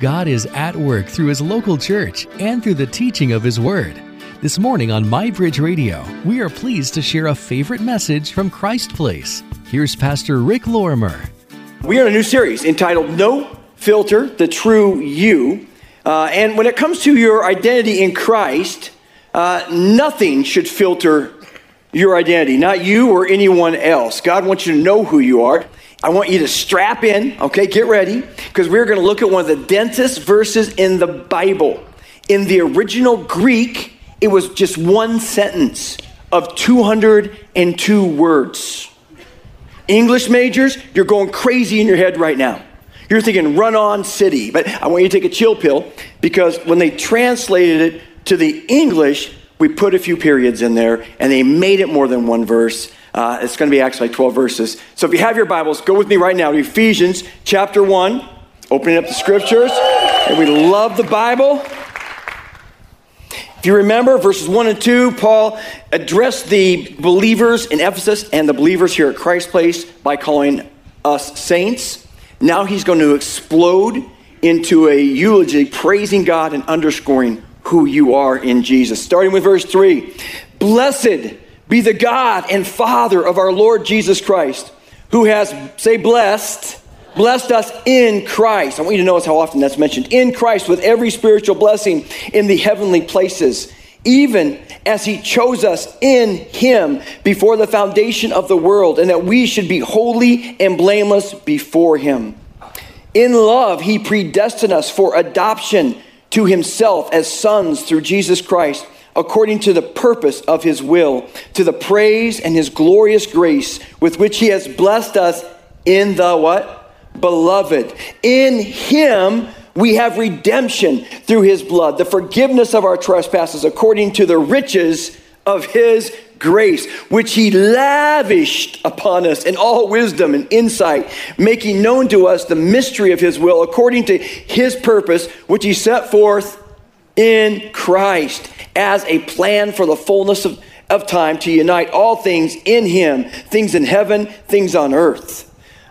God is at work through His local church and through the teaching of His Word. This morning on MyBridge Radio, we are pleased to share a favorite message from Christ Place. Here's Pastor Rick Lorimer. We are in a new series entitled No Filter, the True You. Uh, and when it comes to your identity in Christ, uh, nothing should filter your identity, not you or anyone else. God wants you to know who you are. I want you to strap in, okay, get ready, because we're going to look at one of the densest verses in the Bible. In the original Greek, it was just one sentence of 202 words. English majors, you're going crazy in your head right now. You're thinking run on city, but I want you to take a chill pill because when they translated it to the English, we put a few periods in there and they made it more than one verse. Uh, it's going to be actually 12 verses. So if you have your Bibles, go with me right now to Ephesians chapter 1, opening up the scriptures. And we love the Bible. If you remember, verses 1 and 2, Paul addressed the believers in Ephesus and the believers here at Christ Place by calling us saints. Now he's going to explode into a eulogy, praising God and underscoring who you are in Jesus. Starting with verse 3 Blessed be the God and Father of our Lord Jesus Christ, who has, say, blessed, blessed us in Christ. I want you to notice how often that's mentioned in Christ with every spiritual blessing in the heavenly places, even as He chose us in Him before the foundation of the world, and that we should be holy and blameless before Him. In love, He predestined us for adoption to himself as sons through Jesus Christ, according to the purpose of his will, to the praise and his glorious grace with which he has blessed us in the what? Beloved. In him we have redemption through his blood, the forgiveness of our trespasses according to the riches of his grace, which he lavished upon us in all wisdom and insight, making known to us the mystery of his will according to his purpose, which he set forth in Christ as a plan for the fullness of, of time to unite all things in him, things in heaven, things on earth.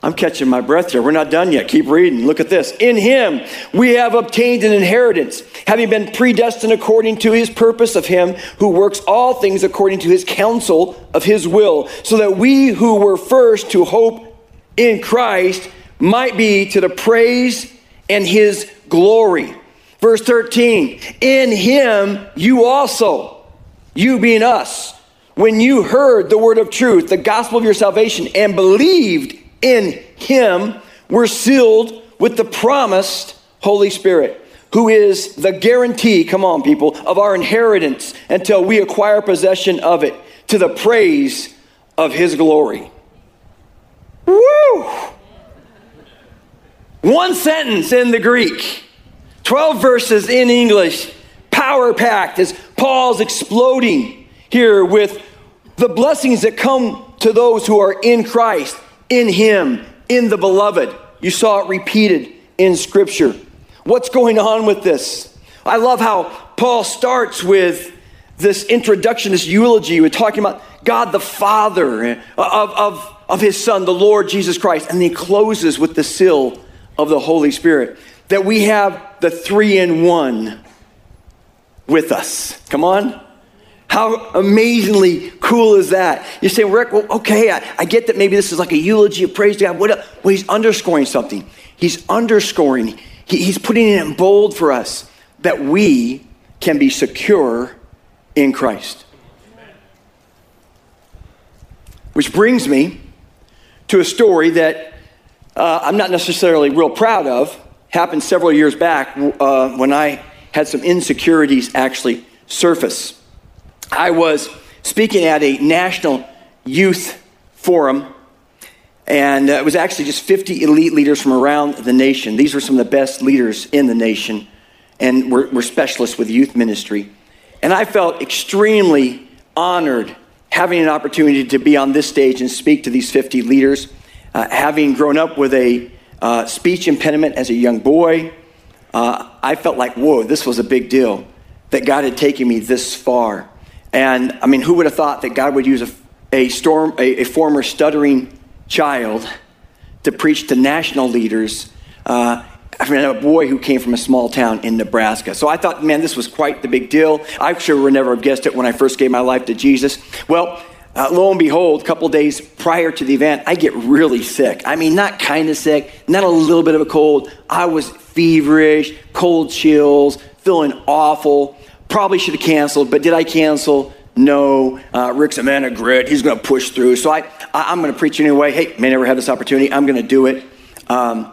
I'm catching my breath here. We're not done yet. Keep reading. Look at this. In him we have obtained an inheritance, having been predestined according to his purpose of him who works all things according to his counsel of his will, so that we who were first to hope in Christ might be to the praise and his glory. Verse 13, in him you also, you being us, when you heard the word of truth, the gospel of your salvation, and believed in him we're sealed with the promised Holy Spirit, who is the guarantee, come on, people, of our inheritance until we acquire possession of it to the praise of his glory. Woo! One sentence in the Greek, 12 verses in English, power packed as Paul's exploding here with the blessings that come to those who are in Christ in Him, in the beloved. You saw it repeated in Scripture. What's going on with this? I love how Paul starts with this introduction, this eulogy. We're talking about God the Father eh, of, of, of His Son, the Lord Jesus Christ. And he closes with the seal of the Holy Spirit. That we have the three in one with us. Come on. How amazingly cool is that? You say, Rick, well, okay, I, I, get that maybe this is like a eulogy of praise to God. What, well, he's underscoring something. He's underscoring, he, he's putting it in bold for us that we can be secure in Christ. Which brings me to a story that uh, I'm not necessarily real proud of. Happened several years back uh, when I had some insecurities actually surface. I was speaking at a national youth forum, and it was actually just 50 elite leaders from around the nation. These were some of the best leaders in the nation, and were, were specialists with youth ministry. And I felt extremely honored having an opportunity to be on this stage and speak to these 50 leaders. Uh, having grown up with a uh, speech impediment as a young boy, uh, I felt like, whoa, this was a big deal that God had taken me this far. And I mean, who would have thought that God would use a, a, storm, a, a former stuttering child to preach to national leaders uh, I mean, a boy who came from a small town in Nebraska. So I thought, man, this was quite the big deal. I sure would never have guessed it when I first gave my life to Jesus. Well, uh, lo and behold, a couple days prior to the event, I get really sick. I mean, not kind of sick, not a little bit of a cold. I was feverish, cold chills, feeling awful. Probably should have canceled, but did I cancel? No. Uh, Rick's a man of grit. He's going to push through. So I, I, am going to preach anyway. Hey, may never have this opportunity. I'm going to do it. Um,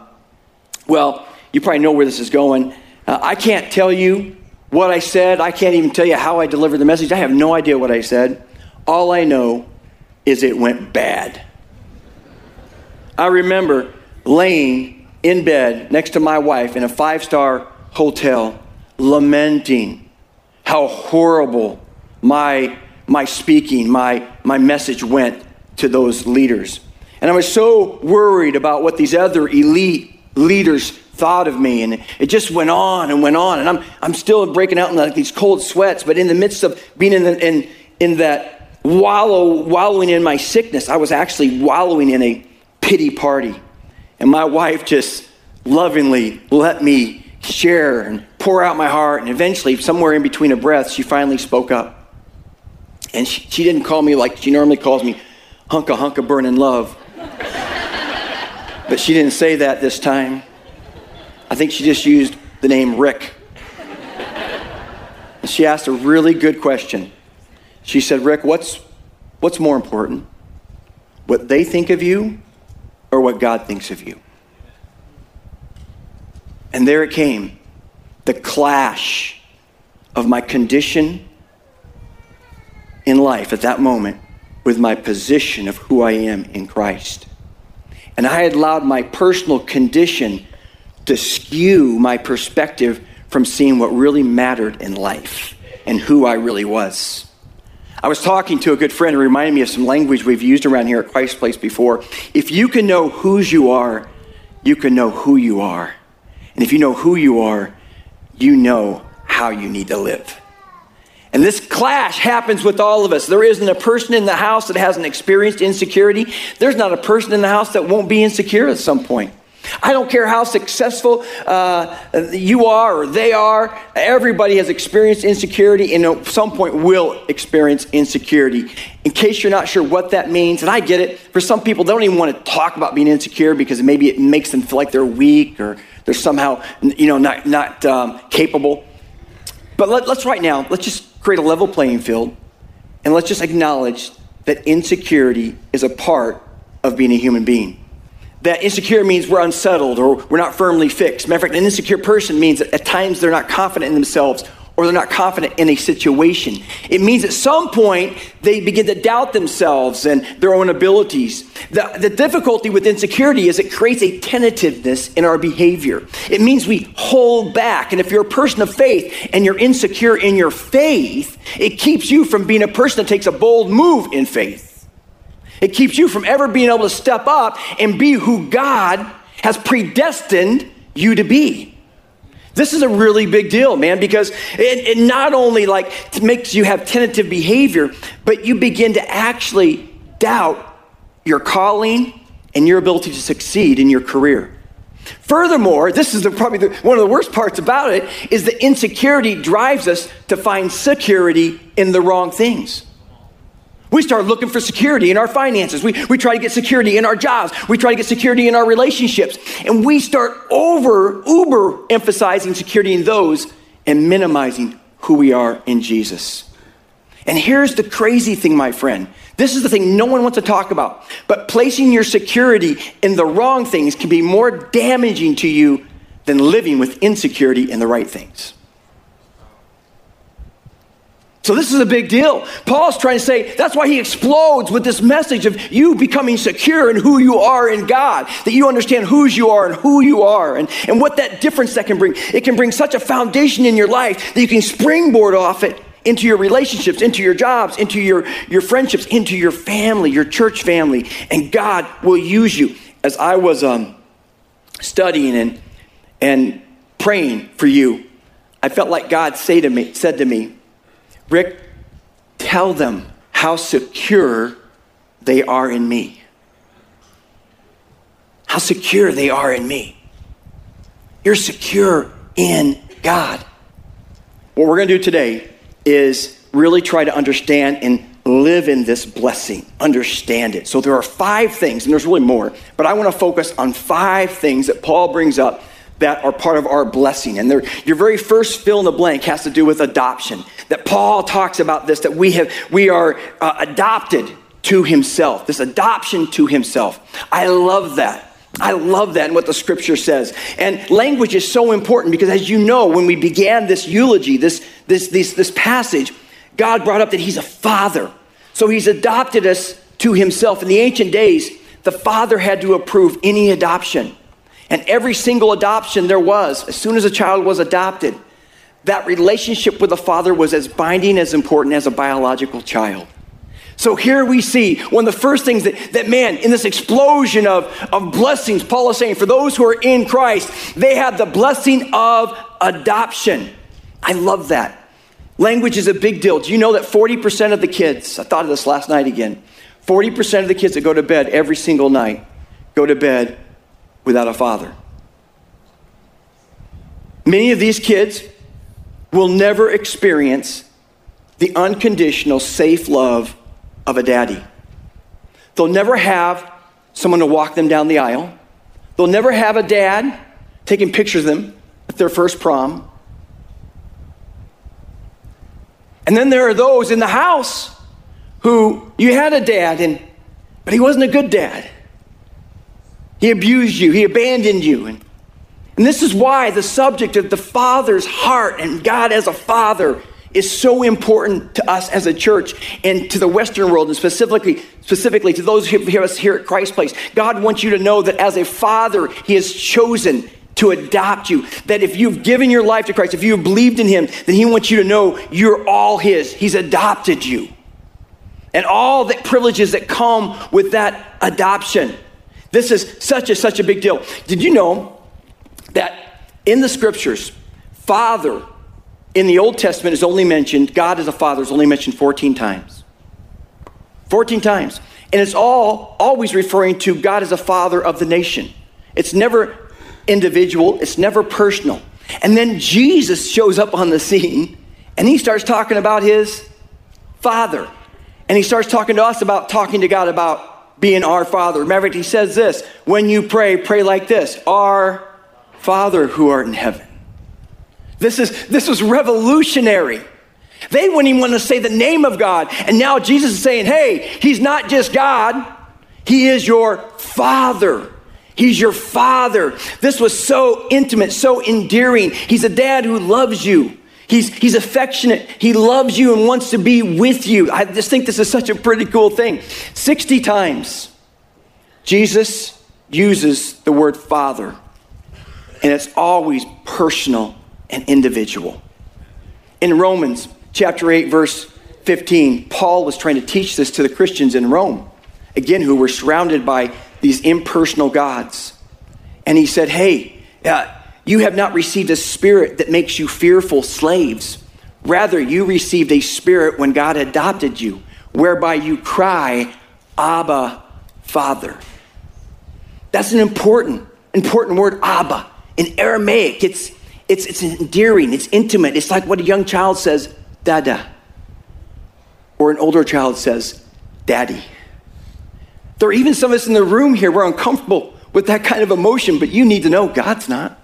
well, you probably know where this is going. Uh, I can't tell you what I said. I can't even tell you how I delivered the message. I have no idea what I said. All I know is it went bad. I remember laying in bed next to my wife in a five star hotel, lamenting how horrible my, my speaking, my, my message went to those leaders. And I was so worried about what these other elite leaders thought of me. And it just went on and went on. And I'm, I'm still breaking out in like these cold sweats. But in the midst of being in, the, in, in that wallow, wallowing in my sickness, I was actually wallowing in a pity party. And my wife just lovingly let me share and pour out my heart. And eventually, somewhere in between a breath, she finally spoke up. And she, she didn't call me like she normally calls me, hunka hunka burning love. but she didn't say that this time. I think she just used the name Rick. And she asked a really good question. She said, Rick, what's, what's more important? What they think of you or what God thinks of you? And there it came the clash of my condition in life at that moment with my position of who I am in Christ. And I had allowed my personal condition to skew my perspective from seeing what really mattered in life and who I really was. I was talking to a good friend who reminded me of some language we've used around here at Christ Place before. If you can know whose you are, you can know who you are. And if you know who you are, you know how you need to live. And this clash happens with all of us. There isn't a person in the house that hasn't experienced insecurity. There's not a person in the house that won't be insecure at some point. I don't care how successful uh, you are or they are, everybody has experienced insecurity and at some point will experience insecurity. In case you're not sure what that means, and I get it, for some people, they don't even want to talk about being insecure because maybe it makes them feel like they're weak or they're somehow you know, not, not um, capable. But let, let's right now, let's just create a level playing field and let's just acknowledge that insecurity is a part of being a human being that insecure means we're unsettled or we're not firmly fixed. Matter of fact, an insecure person means that at times they're not confident in themselves or they're not confident in a situation. It means at some point they begin to doubt themselves and their own abilities. The, the difficulty with insecurity is it creates a tentativeness in our behavior. It means we hold back. And if you're a person of faith and you're insecure in your faith, it keeps you from being a person that takes a bold move in faith. It keeps you from ever being able to step up and be who God has predestined you to be. This is a really big deal, man, because it, it not only like makes you have tentative behavior, but you begin to actually doubt your calling and your ability to succeed in your career. Furthermore, this is the, probably the, one of the worst parts about it is that insecurity drives us to find security in the wrong things. We start looking for security in our finances. We, we try to get security in our jobs. We try to get security in our relationships. And we start over, uber emphasizing security in those and minimizing who we are in Jesus. And here's the crazy thing, my friend. This is the thing no one wants to talk about. But placing your security in the wrong things can be more damaging to you than living with insecurity in the right things. So, this is a big deal. Paul's trying to say that's why he explodes with this message of you becoming secure in who you are in God, that you understand whose you are and who you are, and, and what that difference that can bring. It can bring such a foundation in your life that you can springboard off it into your relationships, into your jobs, into your, your friendships, into your family, your church family, and God will use you. As I was um, studying and, and praying for you, I felt like God say to me, said to me, Rick, tell them how secure they are in me. How secure they are in me. You're secure in God. What we're going to do today is really try to understand and live in this blessing, understand it. So there are five things, and there's really more, but I want to focus on five things that Paul brings up that are part of our blessing. And your very first fill in the blank has to do with adoption. That Paul talks about this, that we have we are uh, adopted to himself, this adoption to himself. I love that. I love that and what the scripture says. And language is so important because as you know, when we began this eulogy, this, this, this, this passage, God brought up that he's a father. So he's adopted us to himself. In the ancient days, the father had to approve any adoption. And every single adoption there was, as soon as a child was adopted, that relationship with the father was as binding, as important as a biological child. So here we see one of the first things that, that man, in this explosion of, of blessings, Paul is saying, for those who are in Christ, they have the blessing of adoption. I love that. Language is a big deal. Do you know that 40% of the kids, I thought of this last night again, 40% of the kids that go to bed every single night go to bed without a father. Many of these kids will never experience the unconditional, safe love of a daddy. They'll never have someone to walk them down the aisle. They'll never have a dad taking pictures of them at their first prom. And then there are those in the house who you had a dad and but he wasn't a good dad. He abused you, he abandoned you. And, and this is why the subject of the father's heart and God as a father is so important to us as a church and to the Western world, and specifically, specifically to those who hear us here at Christ Place. God wants you to know that as a father, He has chosen to adopt you. That if you've given your life to Christ, if you've believed in Him, then He wants you to know you're all His. He's adopted you. And all the privileges that come with that adoption. This is such a such a big deal. Did you know that in the scriptures, Father in the Old Testament is only mentioned, God as a father is only mentioned 14 times. 14 times. And it's all always referring to God as a father of the nation. It's never individual, it's never personal. And then Jesus shows up on the scene and he starts talking about his father. And he starts talking to us about talking to God about being our father. Remember, he says this when you pray, pray like this Our Father who art in heaven. This, is, this was revolutionary. They wouldn't even want to say the name of God. And now Jesus is saying, hey, he's not just God, he is your Father. He's your Father. This was so intimate, so endearing. He's a dad who loves you. He's, he's affectionate. He loves you and wants to be with you. I just think this is such a pretty cool thing. 60 times, Jesus uses the word Father, and it's always personal and individual. In Romans chapter 8, verse 15, Paul was trying to teach this to the Christians in Rome, again, who were surrounded by these impersonal gods. And he said, Hey, uh, you have not received a spirit that makes you fearful slaves. Rather, you received a spirit when God adopted you, whereby you cry, Abba, Father. That's an important, important word, Abba. In Aramaic, it's it's, it's endearing, it's intimate. It's like what a young child says, Dada. Or an older child says, Daddy. There are even some of us in the room here, we're uncomfortable with that kind of emotion, but you need to know God's not.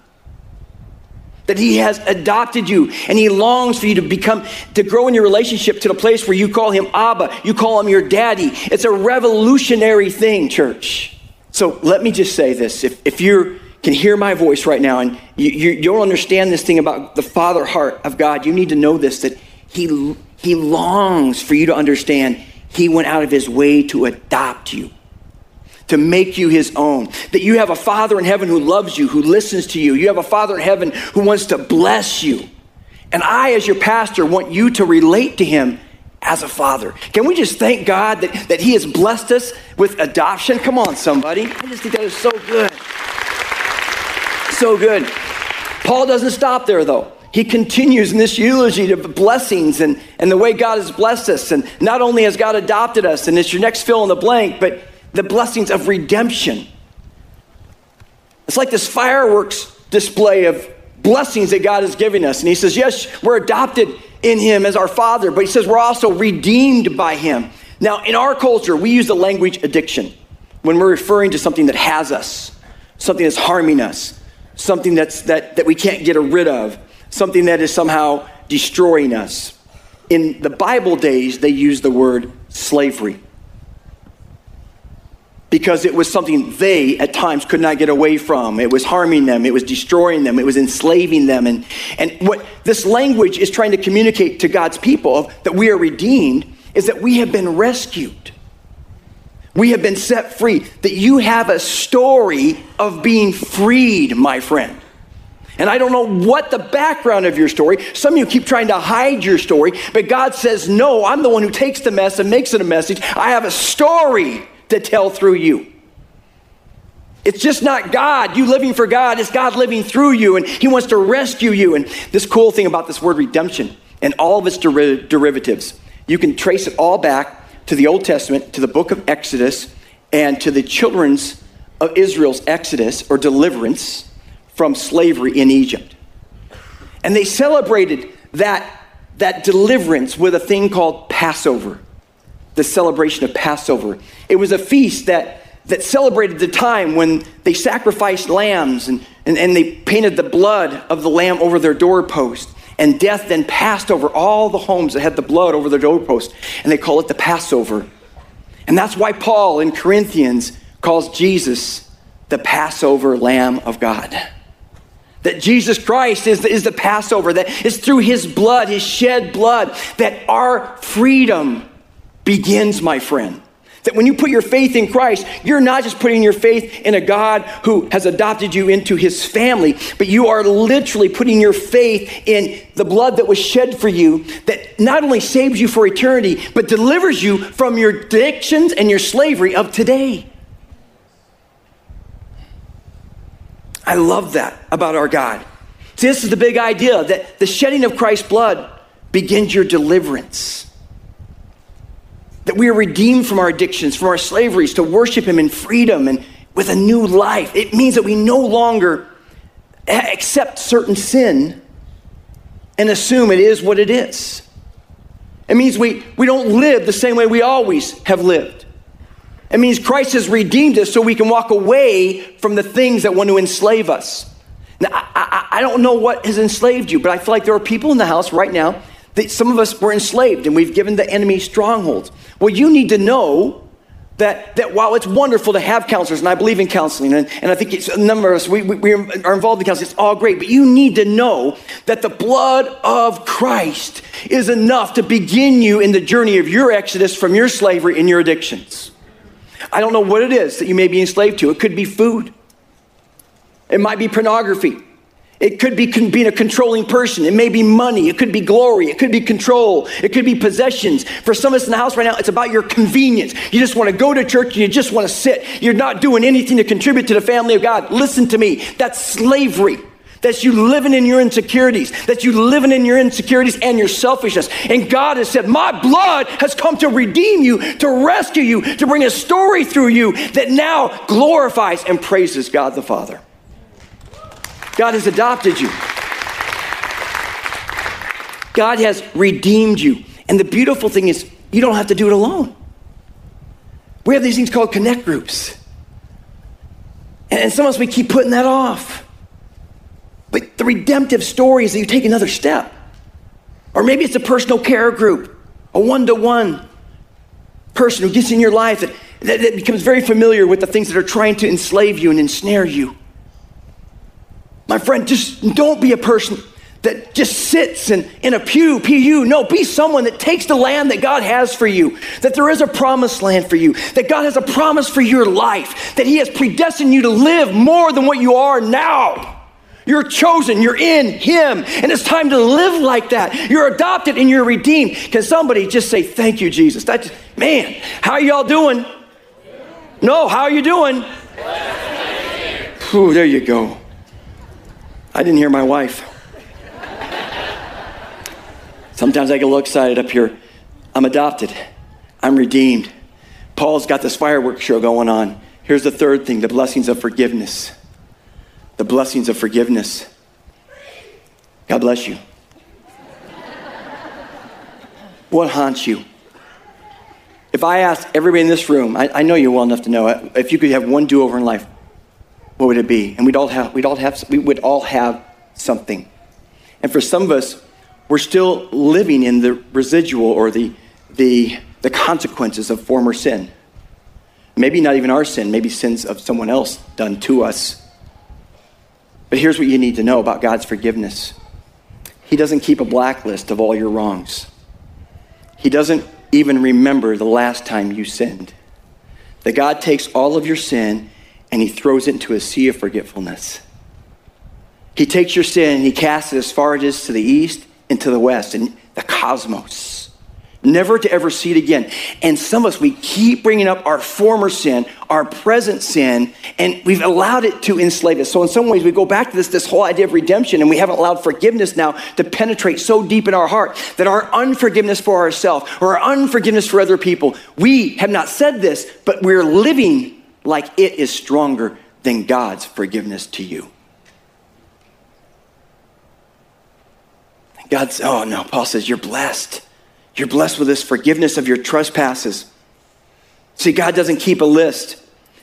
That He has adopted you and He longs for you to become, to grow in your relationship to the place where you call Him Abba, you call Him your daddy. It's a revolutionary thing, church. So let me just say this. If, if you're can hear my voice right now and you, you, you don't understand this thing about the father heart of God, you need to know this that he, he longs for you to understand He went out of His way to adopt you, to make you His own. That you have a Father in heaven who loves you, who listens to you. You have a Father in heaven who wants to bless you. And I, as your pastor, want you to relate to Him as a father. Can we just thank God that, that He has blessed us with adoption? Come on, somebody. I just think that is so good so good. Paul doesn't stop there, though. He continues in this eulogy of blessings and, and the way God has blessed us. And not only has God adopted us, and it's your next fill in the blank, but the blessings of redemption. It's like this fireworks display of blessings that God is giving us. And he says, Yes, we're adopted in him as our father, but he says we're also redeemed by him. Now, in our culture, we use the language addiction when we're referring to something that has us, something that's harming us, something that's, that, that we can't get rid of, something that is somehow destroying us. In the Bible days, they used the word slavery because it was something they at times could not get away from. It was harming them, it was destroying them, it was enslaving them. And, and what this language is trying to communicate to God's people that we are redeemed is that we have been rescued. We have been set free, that you have a story of being freed, my friend. And I don't know what the background of your story. Some of you keep trying to hide your story, but God says, "No, I'm the one who takes the mess and makes it a message. I have a story to tell through you. It's just not God, you living for God, it's God living through you, and He wants to rescue you. And this cool thing about this word redemption and all of its deriv- derivatives, you can trace it all back to the Old Testament, to the book of Exodus, and to the children's of Israel's exodus or deliverance from slavery in Egypt. And they celebrated that, that deliverance with a thing called Passover the celebration of Passover. It was a feast that, that celebrated the time when they sacrificed lambs and, and, and they painted the blood of the lamb over their doorpost. And death then passed over all the homes that had the blood over their doorpost. And they call it the Passover. And that's why Paul in Corinthians calls Jesus the Passover Lamb of God. That Jesus Christ is the, is the Passover, that is through his blood, his shed blood, that our freedom begins, my friend. That when you put your faith in Christ, you're not just putting your faith in a God who has adopted you into his family, but you are literally putting your faith in the blood that was shed for you that not only saves you for eternity, but delivers you from your addictions and your slavery of today. I love that about our God. See, this is the big idea that the shedding of Christ's blood begins your deliverance. That we are redeemed from our addictions, from our slaveries, to worship Him in freedom and with a new life. It means that we no longer accept certain sin and assume it is what it is. It means we, we don't live the same way we always have lived. It means Christ has redeemed us so we can walk away from the things that want to enslave us. Now, I, I, I don't know what has enslaved you, but I feel like there are people in the house right now that some of us were enslaved and we've given the enemy strongholds. Well, you need to know that, that while it's wonderful to have counselors, and I believe in counseling, and, and I think a number of us, we, we, we are involved in counseling, it's all great, but you need to know that the blood of Christ is enough to begin you in the journey of your exodus from your slavery and your addictions. I don't know what it is that you may be enslaved to. It could be food, it might be pornography. It could be being a controlling person. It may be money. It could be glory. It could be control. It could be possessions. For some of us in the house right now, it's about your convenience. You just want to go to church you just want to sit. You're not doing anything to contribute to the family of God. Listen to me. That's slavery. That's you living in your insecurities. That's you living in your insecurities and your selfishness. And God has said, My blood has come to redeem you, to rescue you, to bring a story through you that now glorifies and praises God the Father. God has adopted you. God has redeemed you. And the beautiful thing is, you don't have to do it alone. We have these things called connect groups. And some of us, we keep putting that off. But the redemptive story is that you take another step. Or maybe it's a personal care group, a one to one person who gets in your life that, that, that becomes very familiar with the things that are trying to enslave you and ensnare you. My friend, just don't be a person that just sits in, in a pew, PU. No, be someone that takes the land that God has for you, that there is a promised land for you, that God has a promise for your life, that He has predestined you to live more than what you are now. You're chosen, you're in Him, and it's time to live like that. You're adopted and you're redeemed. Can somebody just say, Thank you, Jesus? That just, man, how are y'all doing? No, how are you doing? Ooh, there you go. I didn't hear my wife. Sometimes I get a little excited up here. I'm adopted, I'm redeemed. Paul's got this fireworks show going on. Here's the third thing the blessings of forgiveness. the blessings of forgiveness. God bless you. what haunts you? If I asked everybody in this room, I, I know you well enough to know if you could have one do over in life, what would it be? And we'd all have, we'd all have, we would all have something. And for some of us, we're still living in the residual or the, the, the consequences of former sin. Maybe not even our sin, maybe sins of someone else done to us. But here's what you need to know about God's forgiveness He doesn't keep a blacklist of all your wrongs, He doesn't even remember the last time you sinned. That God takes all of your sin and He throws it into a sea of forgetfulness. He takes your sin and He casts it as far as it is to the east and to the west, and the cosmos never to ever see it again. And some of us, we keep bringing up our former sin, our present sin, and we've allowed it to enslave us. So in some ways, we go back to this, this whole idea of redemption, and we haven't allowed forgiveness now to penetrate so deep in our heart that our unforgiveness for ourselves or our unforgiveness for other people, we have not said this, but we're living like it is stronger than God's forgiveness to you. God's, oh no, Paul says, you're blessed. You're blessed with this forgiveness of your trespasses. See, God doesn't keep a list.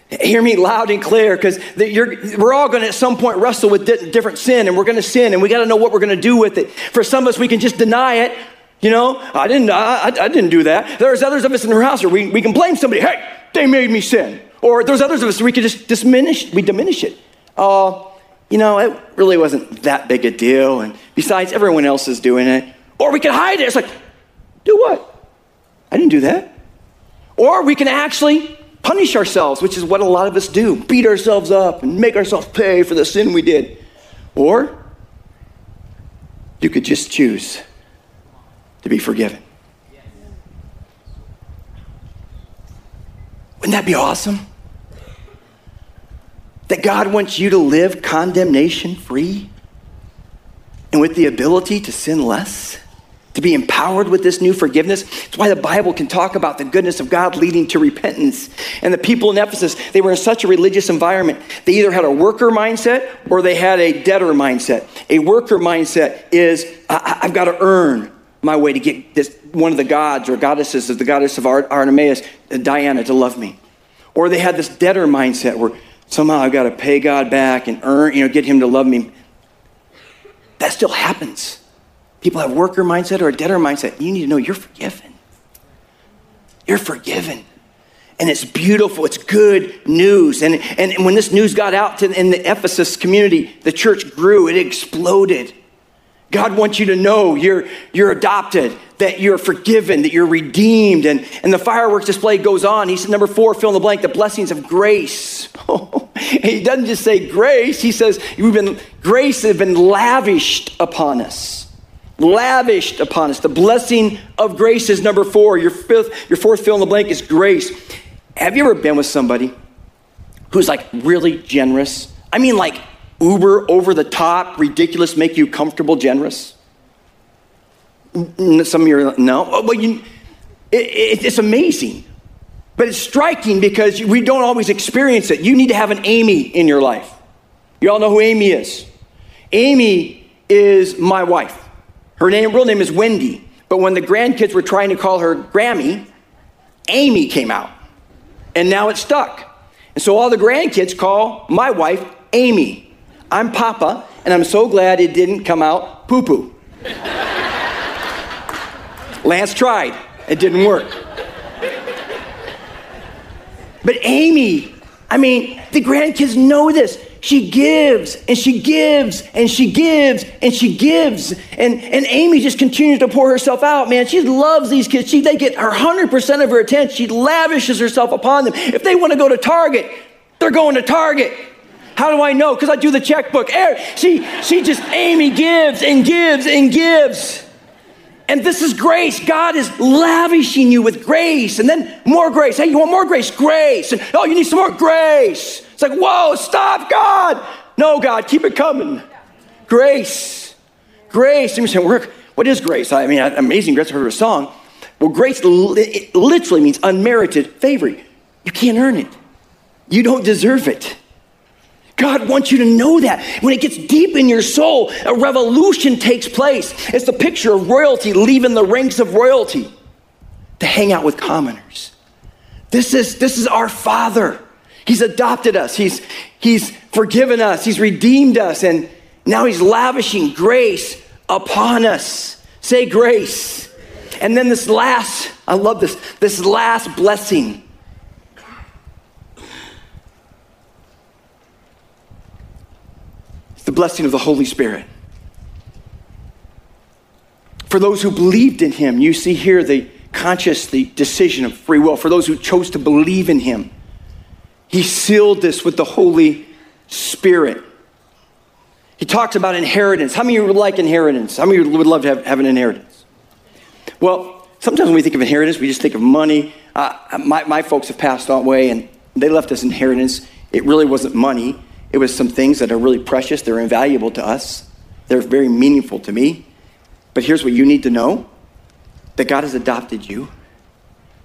Hear me loud and clear because we're all going to at some point wrestle with different sin and we're going to sin and we got to know what we're going to do with it. For some of us, we can just deny it. You know, I didn't, I, I didn't do that. There's others of us in our house where we, we can blame somebody. Hey, they made me sin. Or there's others of us we could just diminish, we diminish it. Uh, you know, it really wasn't that big a deal. And besides, everyone else is doing it. Or we can hide it. It's like, do what? I didn't do that. Or we can actually punish ourselves, which is what a lot of us do beat ourselves up and make ourselves pay for the sin we did. Or you could just choose to be forgiven. Wouldn't that be awesome? That God wants you to live condemnation free and with the ability to sin less? to be empowered with this new forgiveness. It's why the Bible can talk about the goodness of God leading to repentance. And the people in Ephesus, they were in such a religious environment. They either had a worker mindset or they had a debtor mindset. A worker mindset is I- have got to earn my way to get this one of the gods or goddesses of the goddess of Artemis, Diana, to love me. Or they had this debtor mindset where somehow I've got to pay God back and earn, you know, get him to love me. That still happens. People have worker mindset or a debtor mindset. You need to know you're forgiven. You're forgiven. And it's beautiful. It's good news. And, and when this news got out to, in the Ephesus community, the church grew. It exploded. God wants you to know you're, you're adopted, that you're forgiven, that you're redeemed. And, and the fireworks display goes on. He said, number four, fill in the blank, the blessings of grace. he doesn't just say grace, he says, We've been, grace has been lavished upon us lavished upon us. The blessing of grace is number four. Your fifth, your fourth fill in the blank is grace. Have you ever been with somebody who's like really generous? I mean, like uber over the top, ridiculous, make you comfortable, generous. Some of you are no, oh, well, you, it, it, it's amazing, but it's striking because we don't always experience it. You need to have an Amy in your life. You all know who Amy is. Amy is my wife. Her name, real name is Wendy, but when the grandkids were trying to call her Grammy, Amy came out. And now it's stuck. And so all the grandkids call my wife Amy. I'm Papa, and I'm so glad it didn't come out poo poo. Lance tried, it didn't work. But Amy, I mean, the grandkids know this. She gives and she gives and she gives and she gives. And, and Amy just continues to pour herself out, man. She loves these kids. She, they get her 100% of her attention. She lavishes herself upon them. If they want to go to Target, they're going to Target. How do I know? Because I do the checkbook. She, she just, Amy gives and gives and gives. And this is grace. God is lavishing you with grace and then more grace. Hey, you want more grace? Grace. And oh, you need some more grace. It's like, whoa, stop, God. No, God, keep it coming. Grace. Grace. You're saying, what is grace? I mean, amazing grace. I heard a song. Well, grace literally means unmerited favor. You can't earn it. You don't deserve it. God wants you to know that. When it gets deep in your soul, a revolution takes place. It's the picture of royalty leaving the ranks of royalty to hang out with commoners. This is, this is our Father. He's adopted us, he's, he's forgiven us, He's redeemed us, and now He's lavishing grace upon us. Say grace. And then this last, I love this, this last blessing. The blessing of the Holy Spirit. For those who believed in Him, you see here the conscious the decision of free will. For those who chose to believe in Him, He sealed this with the Holy Spirit. He talks about inheritance. How many of you would like inheritance? How many would love to have, have an inheritance? Well, sometimes when we think of inheritance, we just think of money. Uh, my, my folks have passed away and they left us inheritance. It really wasn't money, it was some things that are really precious, they're invaluable to us, they're very meaningful to me. But here's what you need to know that God has adopted you,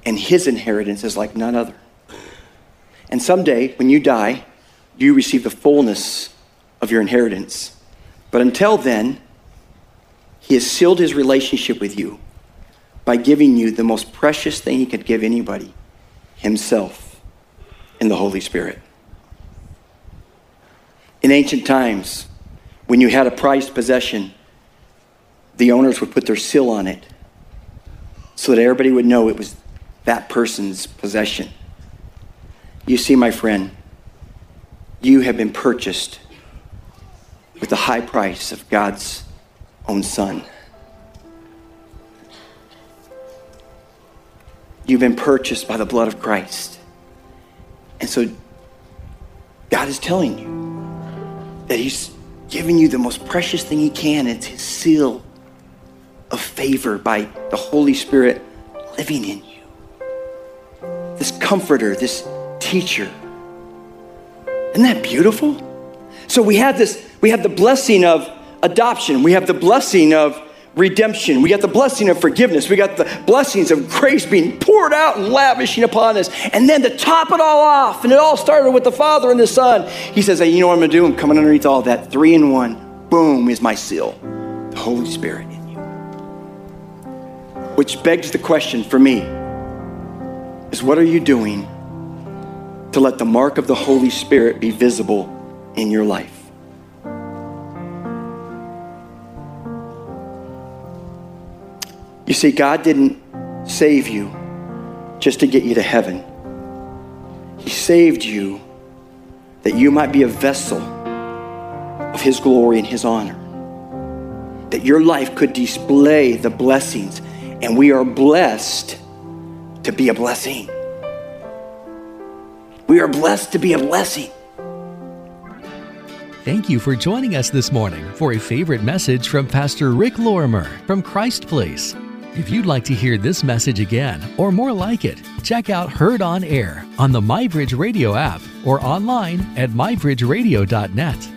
and his inheritance is like none other. And someday, when you die, you receive the fullness of your inheritance. But until then, he has sealed his relationship with you by giving you the most precious thing he could give anybody himself in the Holy Spirit. In ancient times, when you had a prized possession, the owners would put their seal on it so that everybody would know it was that person's possession. You see, my friend, you have been purchased with the high price of God's own Son. You've been purchased by the blood of Christ. And so God is telling you that He's giving you the most precious thing He can. It's His seal of favor by the Holy Spirit living in you. This comforter, this teacher. Isn't that beautiful? So we have this we have the blessing of adoption. We have the blessing of redemption. We got the blessing of forgiveness. We got the blessings of grace being poured out and lavishing upon us. And then to top it all off, and it all started with the Father and the Son, He says, hey, you know what I'm going to do? I'm coming underneath all that. Three in one. Boom is my seal. The Holy Spirit in you. Which begs the question for me is what are you doing to let the mark of the Holy Spirit be visible in your life? You see, God didn't save you just to get you to heaven. He saved you that you might be a vessel of His glory and His honor. That your life could display the blessings, and we are blessed to be a blessing. We are blessed to be a blessing. Thank you for joining us this morning for a favorite message from Pastor Rick Lorimer from Christ Place. If you'd like to hear this message again or more like it, check out Heard on Air on the MyBridge Radio app or online at mybridgeradio.net.